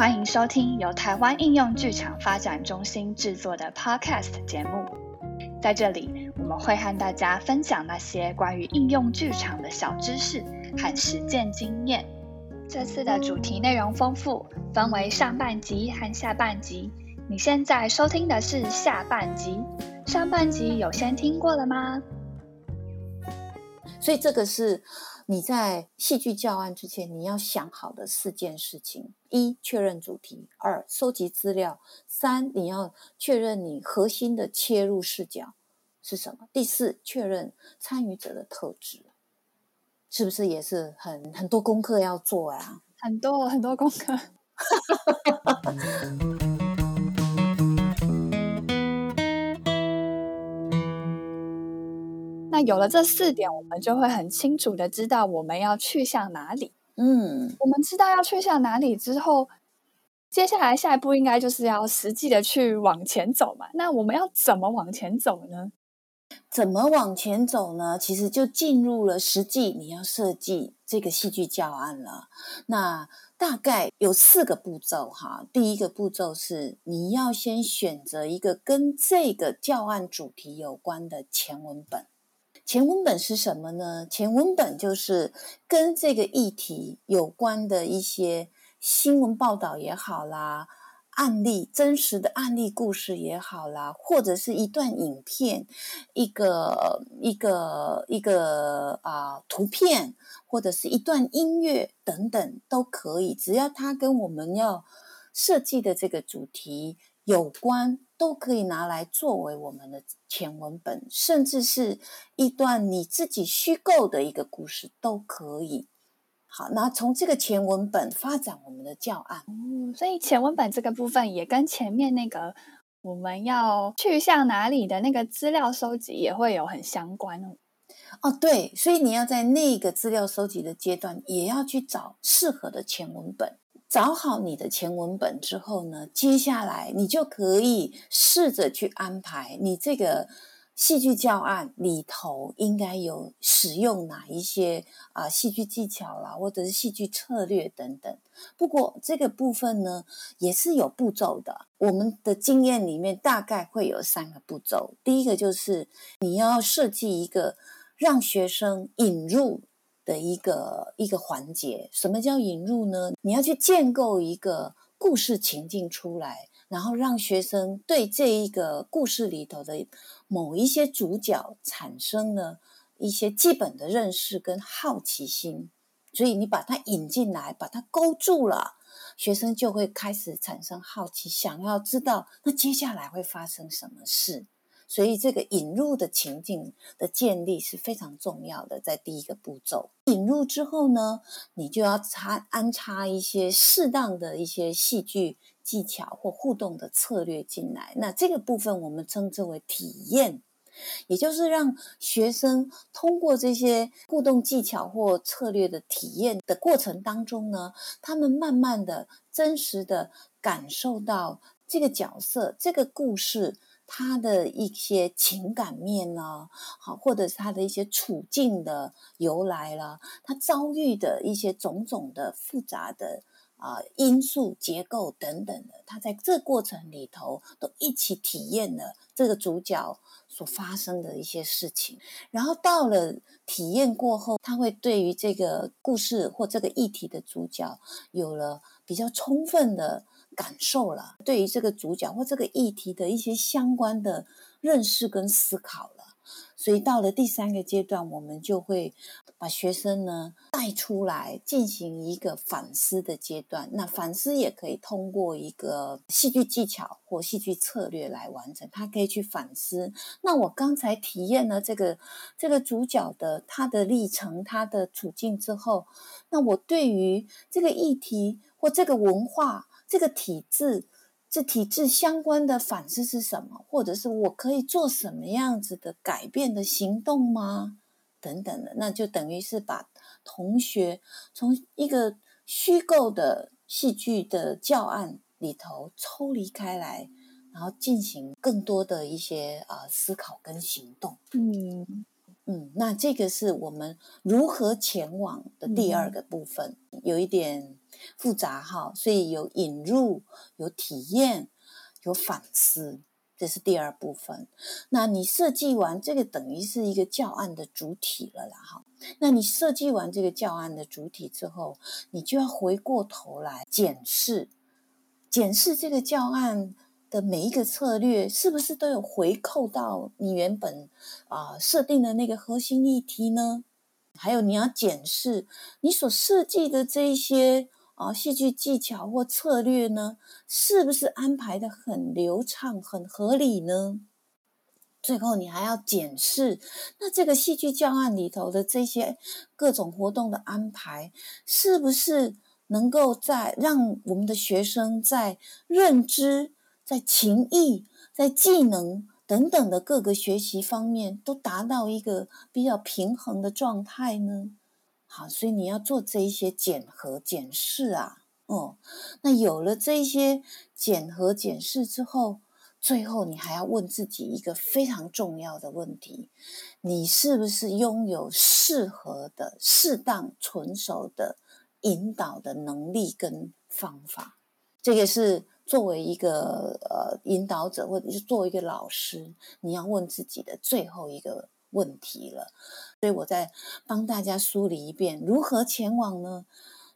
欢迎收听由台湾应用剧场发展中心制作的 Podcast 节目。在这里，我们会和大家分享那些关于应用剧场的小知识和实践经验。这次的主题内容丰富，分为上半集和下半集。你现在收听的是下半集，上半集有先听过了吗？所以这个是你在戏剧教案之前你要想好的四件事情：一、确认主题；二、收集资料；三、你要确认你核心的切入视角是什么；第四，确认参与者的特质。是不是也是很很多功课要做呀？很多很多功课。那有了这四点，我们就会很清楚的知道我们要去向哪里。嗯，我们知道要去向哪里之后，接下来下一步应该就是要实际的去往前走嘛。那我们要怎么往前走呢？怎么往前走呢？其实就进入了实际，你要设计这个戏剧教案了。那大概有四个步骤哈。第一个步骤是你要先选择一个跟这个教案主题有关的前文本。前文本是什么呢？前文本就是跟这个议题有关的一些新闻报道也好啦，案例真实的案例故事也好啦，或者是一段影片、一个一个一个啊图片，或者是一段音乐等等都可以，只要它跟我们要设计的这个主题有关。都可以拿来作为我们的前文本，甚至是一段你自己虚构的一个故事都可以。好，那从这个前文本发展我们的教案。哦，所以前文本这个部分也跟前面那个我们要去向哪里的那个资料收集也会有很相关哦。哦，对，所以你要在那个资料收集的阶段，也要去找适合的前文本。找好你的前文本之后呢，接下来你就可以试着去安排你这个戏剧教案里头应该有使用哪一些啊戏剧技巧啦，或者是戏剧策略等等。不过这个部分呢也是有步骤的。我们的经验里面大概会有三个步骤。第一个就是你要设计一个让学生引入。的一个一个环节，什么叫引入呢？你要去建构一个故事情境出来，然后让学生对这一个故事里头的某一些主角产生了一些基本的认识跟好奇心，所以你把它引进来，把它勾住了，学生就会开始产生好奇，想要知道那接下来会发生什么事。所以，这个引入的情境的建立是非常重要的，在第一个步骤。引入之后呢，你就要插安插一些适当的一些戏剧技巧或互动的策略进来。那这个部分我们称之为体验，也就是让学生通过这些互动技巧或策略的体验的过程当中呢，他们慢慢的、真实的感受到这个角色、这个故事。他的一些情感面呢，好，或者是他的一些处境的由来了，他遭遇的一些种种的复杂的啊因素结构等等的，他在这过程里头都一起体验了这个主角所发生的一些事情，然后到了体验过后，他会对于这个故事或这个议题的主角有了比较充分的。感受了对于这个主角或这个议题的一些相关的认识跟思考了，所以到了第三个阶段，我们就会把学生呢带出来进行一个反思的阶段。那反思也可以通过一个戏剧技巧或戏剧策略来完成。他可以去反思。那我刚才体验了这个这个主角的他的历程、他的处境之后，那我对于这个议题或这个文化。这个体制，这体制相关的反思是什么？或者是我可以做什么样子的改变的行动吗？等等的，那就等于是把同学从一个虚构的戏剧的教案里头抽离开来，然后进行更多的一些啊思考跟行动。嗯嗯，那这个是我们如何前往的第二个部分，有一点。复杂哈，所以有引入、有体验、有反思，这是第二部分。那你设计完这个，等于是一个教案的主体了啦哈。那你设计完这个教案的主体之后，你就要回过头来检视，检视这个教案。的每一个策略是不是都有回扣到你原本啊设定的那个核心议题呢？还有你要检视你所设计的这些啊戏剧技巧或策略呢，是不是安排的很流畅、很合理呢？最后你还要检视那这个戏剧教案里头的这些各种活动的安排，是不是能够在让我们的学生在认知。在情谊、在技能等等的各个学习方面，都达到一个比较平衡的状态呢。好，所以你要做这一些检核检视啊。哦，那有了这一些检核检视之后，最后你还要问自己一个非常重要的问题：你是不是拥有适合的、适当、纯熟的引导的能力跟方法？这个是。作为一个呃引导者，或者是作为一个老师，你要问自己的最后一个问题了。所以我再帮大家梳理一遍，如何前往呢？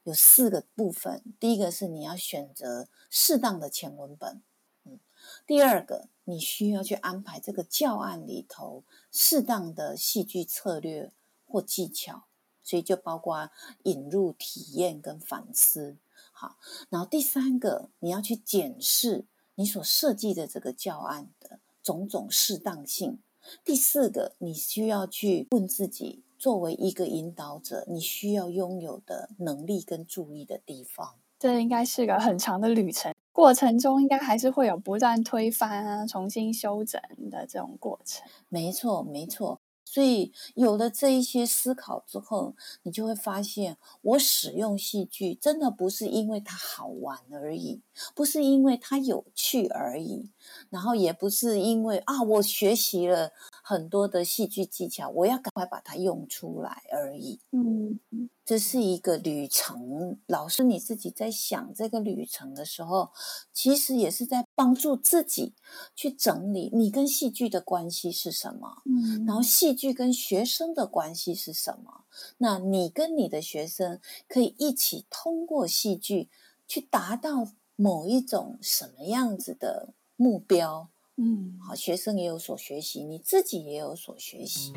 有四个部分。第一个是你要选择适当的前文本，嗯。第二个，你需要去安排这个教案里头适当的戏剧策略或技巧，所以就包括引入体验跟反思。好，然后第三个，你要去检视你所设计的这个教案的种种适当性。第四个，你需要去问自己，作为一个引导者，你需要拥有的能力跟注意的地方。这应该是个很长的旅程，过程中应该还是会有不断推翻啊、重新修整的这种过程。没错，没错。所以有了这一些思考之后，你就会发现，我使用戏剧真的不是因为它好玩而已，不是因为它有趣而已，然后也不是因为啊，我学习了很多的戏剧技巧，我要赶快把它用出来而已。嗯。这是一个旅程，老师你自己在想这个旅程的时候，其实也是在帮助自己去整理你跟戏剧的关系是什么，嗯，然后戏剧跟学生的关系是什么？那你跟你的学生可以一起通过戏剧去达到某一种什么样子的目标？嗯，好，学生也有所学习，你自己也有所学习。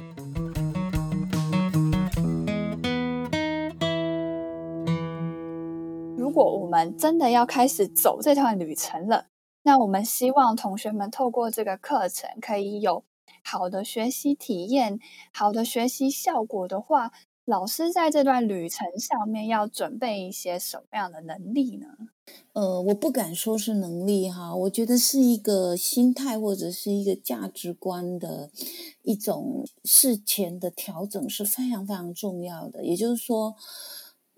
如果我们真的要开始走这段旅程了，那我们希望同学们透过这个课程可以有好的学习体验、好的学习效果的话，老师在这段旅程上面要准备一些什么样的能力呢？呃，我不敢说是能力哈，我觉得是一个心态或者是一个价值观的一种事前的调整是非常非常重要的。也就是说。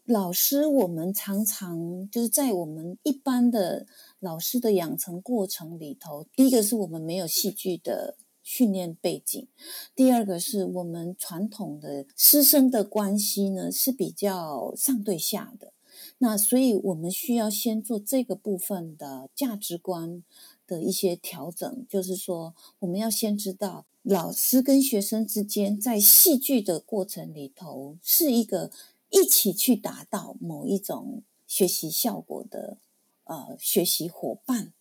老师，我们常常就是在我们一般的老师的养成过程里头，第一个是我们没有戏剧的训练背景，第二个是我们传统的师生的关系呢是比较上对下的，那所以我们需要先做这个部分的价值观的一些调整，就是说我们要先知道老师跟学生之间在戏剧的过程里头是一个。一起去达到某一种学习效果的呃学习伙伴，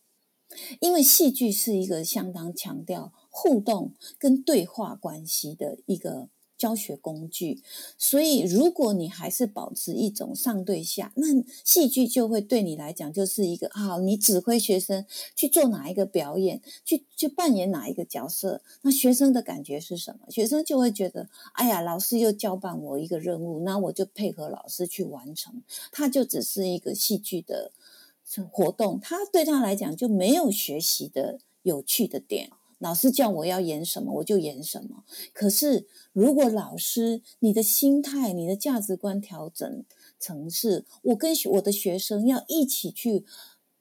因为戏剧是一个相当强调互动跟对话关系的一个。教学工具，所以如果你还是保持一种上对下，那戏剧就会对你来讲就是一个啊，你指挥学生去做哪一个表演，去去扮演哪一个角色，那学生的感觉是什么？学生就会觉得，哎呀，老师又交办我一个任务，那我就配合老师去完成，他就只是一个戏剧的活动，他对他来讲就没有学习的有趣的点。老师叫我要演什么，我就演什么。可是，如果老师你的心态、你的价值观调整成是，我跟我的学生要一起去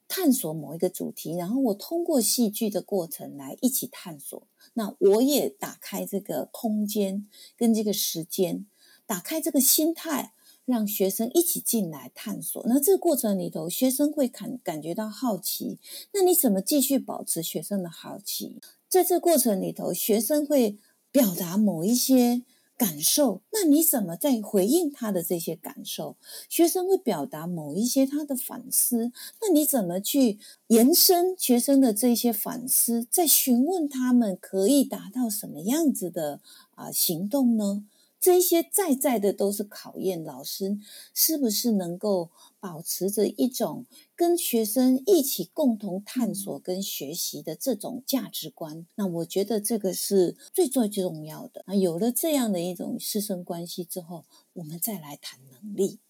探索某一个主题，然后我通过戏剧的过程来一起探索。那我也打开这个空间跟这个时间，打开这个心态，让学生一起进来探索。那这个过程里头，学生会感感觉到好奇。那你怎么继续保持学生的好奇？在这过程里头，学生会表达某一些。感受，那你怎么在回应他的这些感受？学生会表达某一些他的反思，那你怎么去延伸学生的这些反思？在询问他们可以达到什么样子的啊行动呢？这些在在的都是考验老师是不是能够保持着一种跟学生一起共同探索跟学习的这种价值观。那我觉得这个是最最重要的。那有了这样的一种师生关系之后，我们再来谈能力。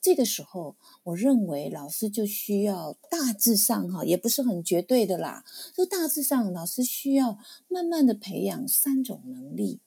这个时候，我认为老师就需要大致上哈，也不是很绝对的啦。就大致上，老师需要慢慢的培养三种能力。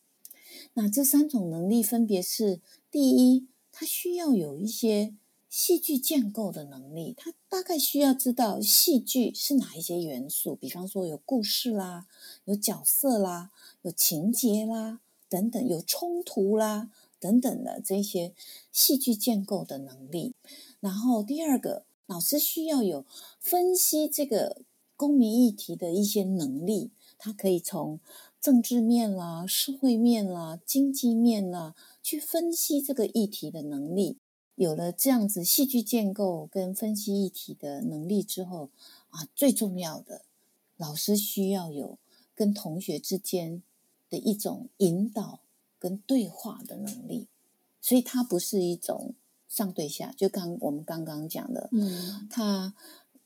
那这三种能力分别是：第一，他需要有一些戏剧建构的能力，他大概需要知道戏剧是哪一些元素，比方说有故事啦、有角色啦、有情节啦等等，有冲突啦等等的这些戏剧建构的能力。然后第二个，老师需要有分析这个公民议题的一些能力，他可以从。政治面啦、社会面啦、经济面啦，去分析这个议题的能力，有了这样子戏剧建构跟分析议题的能力之后，啊，最重要的，老师需要有跟同学之间的一种引导跟对话的能力，所以它不是一种上对下，就刚我们刚刚讲的，嗯，他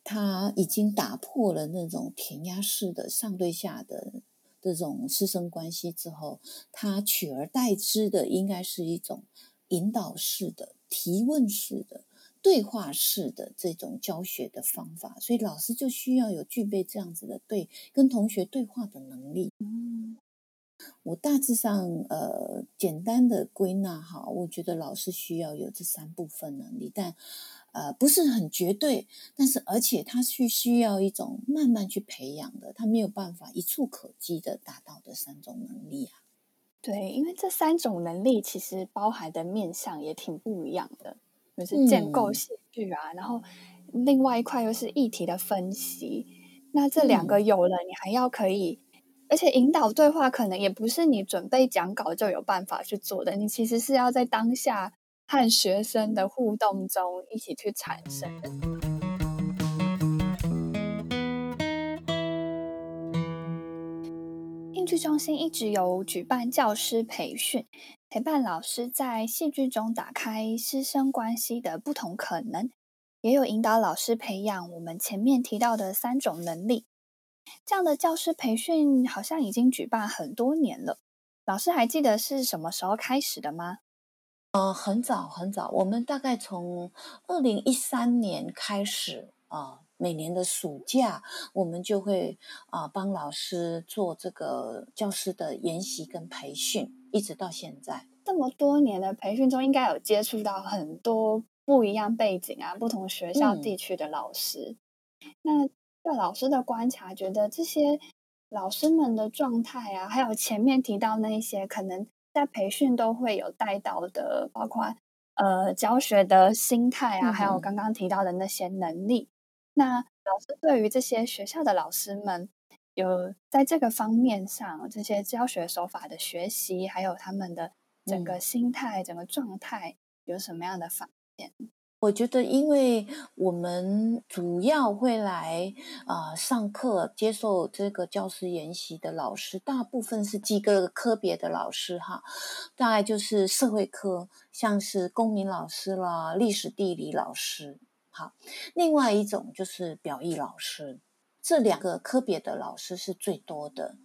他已经打破了那种填鸭式的上对下的。这种师生关系之后，它取而代之的应该是一种引导式的、提问式的、对话式的这种教学的方法。所以老师就需要有具备这样子的对跟同学对话的能力。嗯，我大致上呃简单的归纳哈，我觉得老师需要有这三部分能力，但。呃，不是很绝对，但是而且他是需要一种慢慢去培养的，他没有办法一触可及的达到的三种能力啊。对，因为这三种能力其实包含的面向也挺不一样的，就是建构戏剧啊，然后另外一块又是议题的分析。那这两个有了，你还要可以，而且引导对话可能也不是你准备讲稿就有办法去做的，你其实是要在当下。和学生的互动中一起去产生。应剧中心一直有举办教师培训，陪伴老师在戏剧中打开师生关系的不同可能，也有引导老师培养我们前面提到的三种能力。这样的教师培训好像已经举办很多年了，老师还记得是什么时候开始的吗？呃，很早很早，我们大概从二零一三年开始啊，每年的暑假，我们就会啊帮老师做这个教师的研习跟培训，一直到现在。这么多年的培训中，应该有接触到很多不一样背景啊、不同学校地区的老师。那对老师的观察，觉得这些老师们的状态啊，还有前面提到那一些可能。在培训都会有带到的，包括呃教学的心态啊，还有刚刚提到的那些能力。那老师对于这些学校的老师们，有在这个方面上这些教学手法的学习，还有他们的整个心态、整个状态，有什么样的发现？我觉得，因为我们主要会来啊上课、接受这个教师研习的老师，大部分是几个科别的老师哈，大概就是社会科，像是公民老师啦、历史地理老师，好，另外一种就是表意老师。这两个科别的老师是最多的，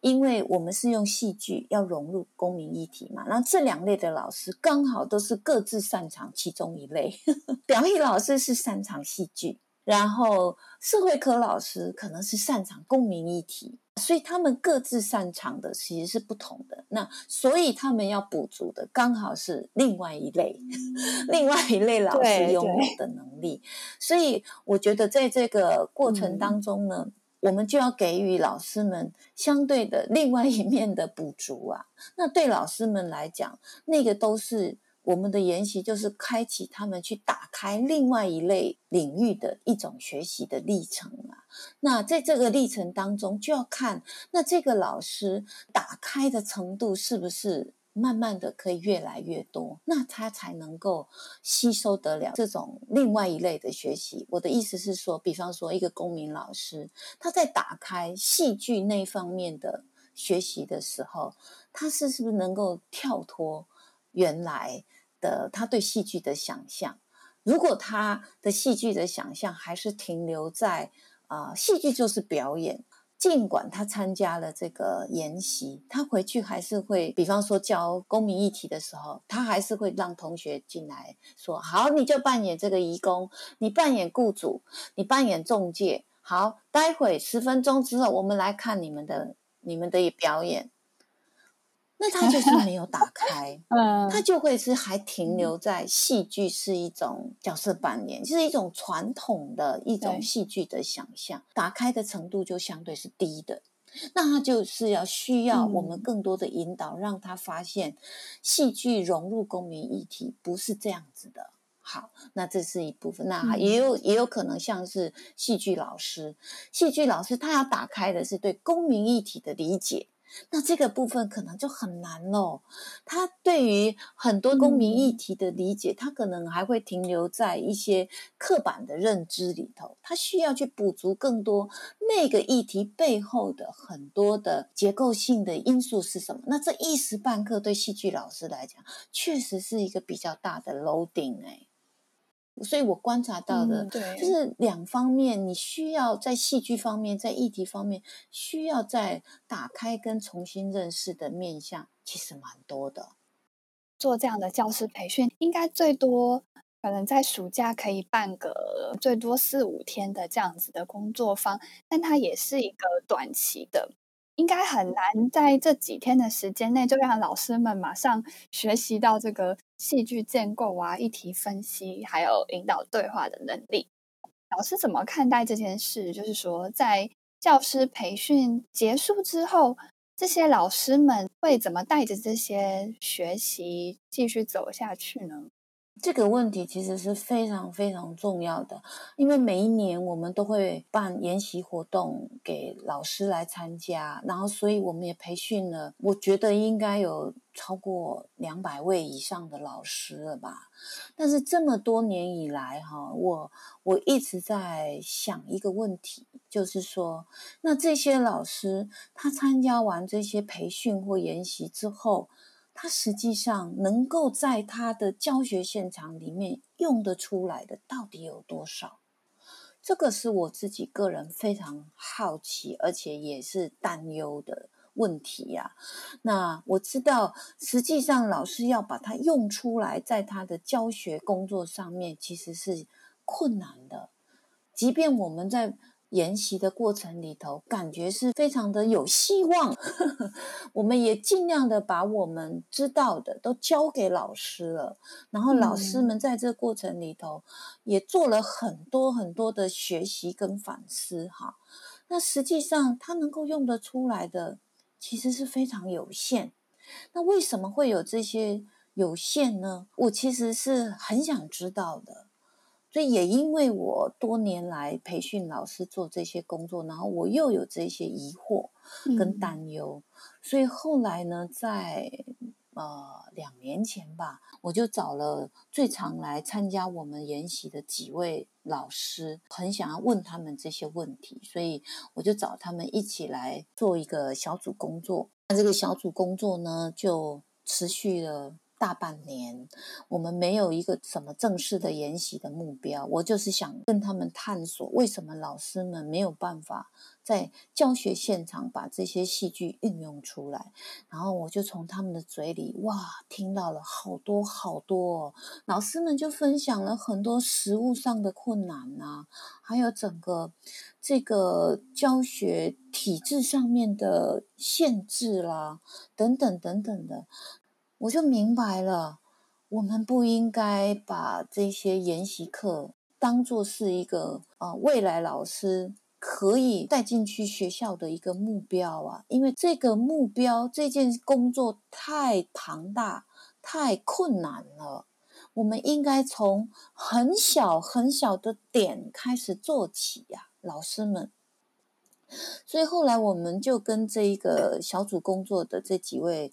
因为我们是用戏剧要融入公民议题嘛。那这两类的老师刚好都是各自擅长其中一类。表意老师是擅长戏剧，然后社会科老师可能是擅长公民议题。所以他们各自擅长的其实是不同的，那所以他们要补足的刚好是另外一类，另外一类老师拥有的能力。所以我觉得在这个过程当中呢，我们就要给予老师们相对的另外一面的补足啊。那对老师们来讲，那个都是我们的研习就是开启他们去打开另外一类领域的一种学习的历程啊。那在这个历程当中，就要看那这个老师打开的程度是不是。慢慢的可以越来越多，那他才能够吸收得了这种另外一类的学习。我的意思是说，比方说一个公民老师，他在打开戏剧那方面的学习的时候，他是是不是能够跳脱原来的他对戏剧的想象？如果他的戏剧的想象还是停留在啊，戏剧就是表演。尽管他参加了这个研习，他回去还是会，比方说教公民议题的时候，他还是会让同学进来说：“好，你就扮演这个义工，你扮演雇主，你扮演中介。好，待会十分钟之后，我们来看你们的你们的表演。”那他就是没有打开，嗯，他就会是还停留在戏剧是一种角色扮演，就是一种传统的一种戏剧的想象，打开的程度就相对是低的。那他就是要需要我们更多的引导，让他发现戏剧融入公民议题不是这样子的。好，那这是一部分，那也有也有可能像是戏剧老师，戏剧老师他要打开的是对公民议题的理解。那这个部分可能就很难喽。他对于很多公民议题的理解，他可能还会停留在一些刻板的认知里头。他需要去补足更多那个议题背后的很多的结构性的因素是什么。那这一时半刻对戏剧老师来讲，确实是一个比较大的 loading 哎。所以我观察到的，对就是两方面，你需要在戏剧方面，在议题方面，需要在打开跟重新认识的面向，其实蛮多的。做这样的教师培训，应该最多可能在暑假可以办个最多四五天的这样子的工作坊，但它也是一个短期的。应该很难在这几天的时间内就让老师们马上学习到这个戏剧建构啊、议题分析，还有引导对话的能力。老师怎么看待这件事？就是说，在教师培训结束之后，这些老师们会怎么带着这些学习继续走下去呢？这个问题其实是非常非常重要的，因为每一年我们都会办研习活动给老师来参加，然后所以我们也培训了，我觉得应该有超过两百位以上的老师了吧。但是这么多年以来，哈，我我一直在想一个问题，就是说，那这些老师他参加完这些培训或研习之后。他实际上能够在他的教学现场里面用得出来的到底有多少？这个是我自己个人非常好奇，而且也是担忧的问题呀。那我知道，实际上老师要把它用出来，在他的教学工作上面其实是困难的，即便我们在。研习的过程里头，感觉是非常的有希望。我们也尽量的把我们知道的都交给老师了，然后老师们在这过程里头也做了很多很多的学习跟反思。哈，那实际上他能够用得出来的，其实是非常有限。那为什么会有这些有限呢？我其实是很想知道的。所以也因为我多年来培训老师做这些工作，然后我又有这些疑惑跟担忧，所以后来呢，在呃两年前吧，我就找了最常来参加我们研习的几位老师，很想要问他们这些问题，所以我就找他们一起来做一个小组工作。那这个小组工作呢，就持续了。大半年，我们没有一个什么正式的研习的目标。我就是想跟他们探索，为什么老师们没有办法在教学现场把这些戏剧运用出来。然后我就从他们的嘴里，哇，听到了好多好多。老师们就分享了很多实物上的困难啊，还有整个这个教学体制上面的限制啦，等等等等的。我就明白了，我们不应该把这些研习课当做是一个呃未来老师可以带进去学校的一个目标啊，因为这个目标这件工作太庞大、太困难了，我们应该从很小很小的点开始做起呀，老师们。所以后来我们就跟这一个小组工作的这几位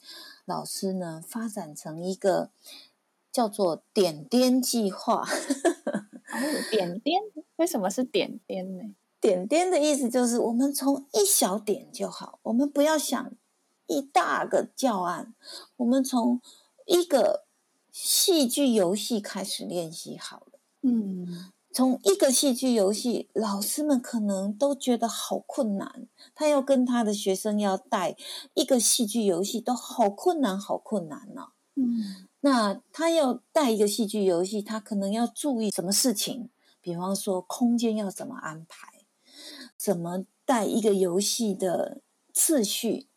老师呢，发展成一个叫做“点点计划 ”。点点？为什么是点点呢？点点的意思就是，我们从一小点就好，我们不要想一大个教案，我们从一个戏剧游戏开始练习好了。嗯。从一个戏剧游戏，老师们可能都觉得好困难。他要跟他的学生要带一个戏剧游戏，都好困难，好困难呢。嗯，那他要带一个戏剧游戏，他可能要注意什么事情？比方说，空间要怎么安排？怎么带一个游戏的次序？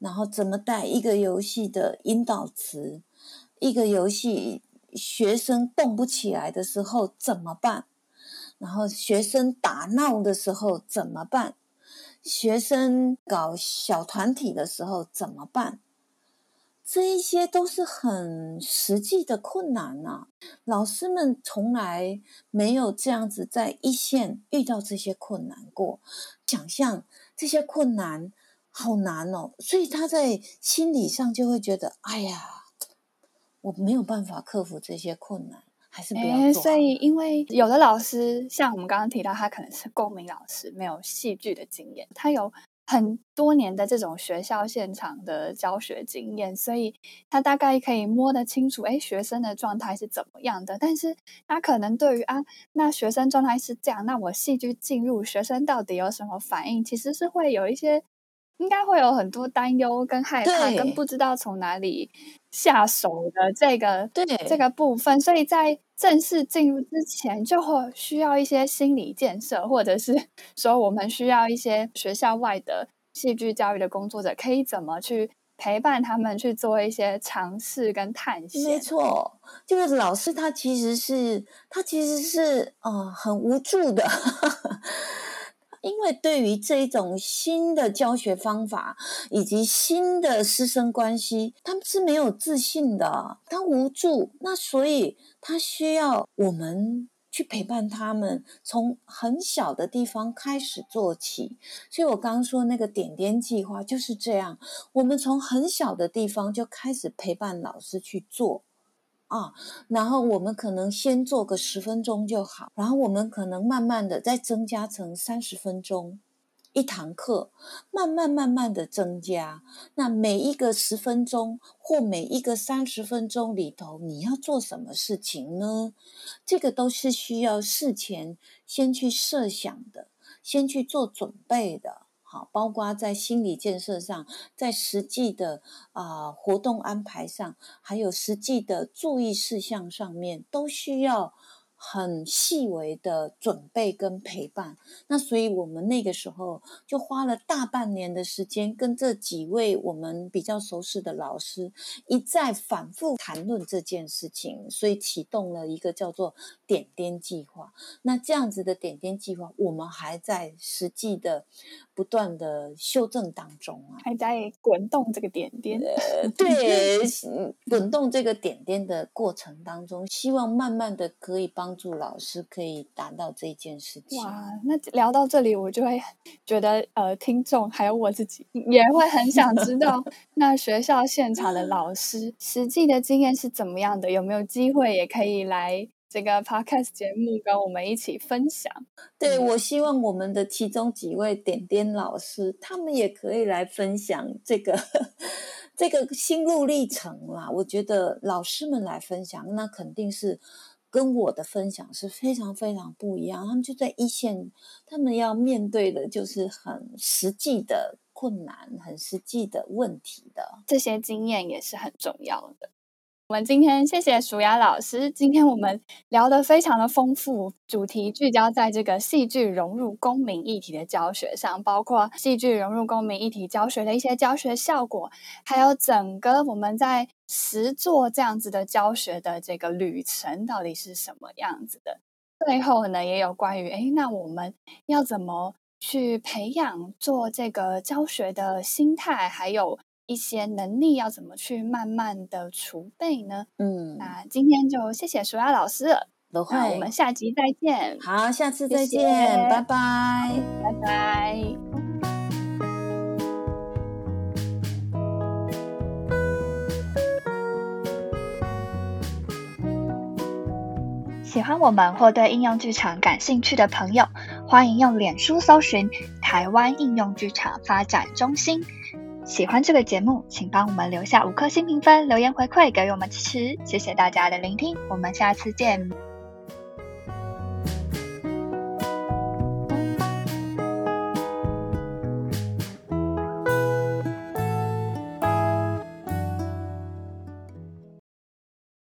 然后怎么带一个游戏的引导词？一个游戏。学生动不起来的时候怎么办？然后学生打闹的时候怎么办？学生搞小团体的时候怎么办？这一些都是很实际的困难呐。老师们从来没有这样子在一线遇到这些困难过，想象这些困难好难哦，所以他在心理上就会觉得，哎呀。我没有办法克服这些困难，还是不要做。所以，因为有的老师，像我们刚刚提到，他可能是公民老师，没有戏剧的经验，他有很多年的这种学校现场的教学经验，所以他大概可以摸得清楚，哎，学生的状态是怎么样的。但是，他可能对于啊，那学生状态是这样，那我戏剧进入，学生到底有什么反应，其实是会有一些。应该会有很多担忧、跟害怕、跟不知道从哪里下手的这个对这个部分，所以在正式进入之前，就会需要一些心理建设，或者是说我们需要一些学校外的戏剧教育的工作者，可以怎么去陪伴他们去做一些尝试跟探险。没错，就是老师他其实是他其实是呃很无助的。因为对于这一种新的教学方法以及新的师生关系，他们是没有自信的，他无助，那所以他需要我们去陪伴他们，从很小的地方开始做起。所以我刚刚说那个点点计划就是这样，我们从很小的地方就开始陪伴老师去做。啊，然后我们可能先做个十分钟就好，然后我们可能慢慢的再增加成三十分钟一堂课，慢慢慢慢的增加。那每一个十分钟或每一个三十分钟里头，你要做什么事情呢？这个都是需要事前先去设想的，先去做准备的。包括在心理建设上，在实际的啊活动安排上，还有实际的注意事项上面，都需要。很细微的准备跟陪伴，那所以我们那个时候就花了大半年的时间，跟这几位我们比较熟悉的老师一再反复谈论这件事情，所以启动了一个叫做“点点计划”。那这样子的点点计划，我们还在实际的不断的修正当中啊，还在滚动这个点点。对，滚动这个点点的过程当中，希望慢慢的可以帮。帮助老师可以达到这件事情。哇，那聊到这里，我就会觉得，呃，听众还有我自己也会很想知道，那学校现场的老师实际的经验是怎么样的？有没有机会也可以来这个 podcast 节目跟我们一起分享？对，我希望我们的其中几位点点老师，他们也可以来分享这个这个心路历程啦。我觉得老师们来分享，那肯定是。跟我的分享是非常非常不一样，他们就在一线，他们要面对的就是很实际的困难、很实际的问题的，这些经验也是很重要的。我们今天谢谢舒雅老师。今天我们聊得非常的丰富，主题聚焦在这个戏剧融入公民议题的教学上，包括戏剧融入公民议题教学的一些教学效果，还有整个我们在实做这样子的教学的这个旅程到底是什么样子的。最后呢，也有关于哎，那我们要怎么？去培养做这个教学的心态，还有一些能力，要怎么去慢慢的储备呢？嗯，那今天就谢谢舒雅老师了，不会，那我们下集再见。好，下次再谢谢见，拜拜。拜拜。喜欢我们或对应用剧场感兴趣的朋友，欢迎用脸书搜寻“台湾应用剧场发展中心”。喜欢这个节目，请帮我们留下五颗星评分，留言回馈给我们支持。谢谢大家的聆听，我们下次见。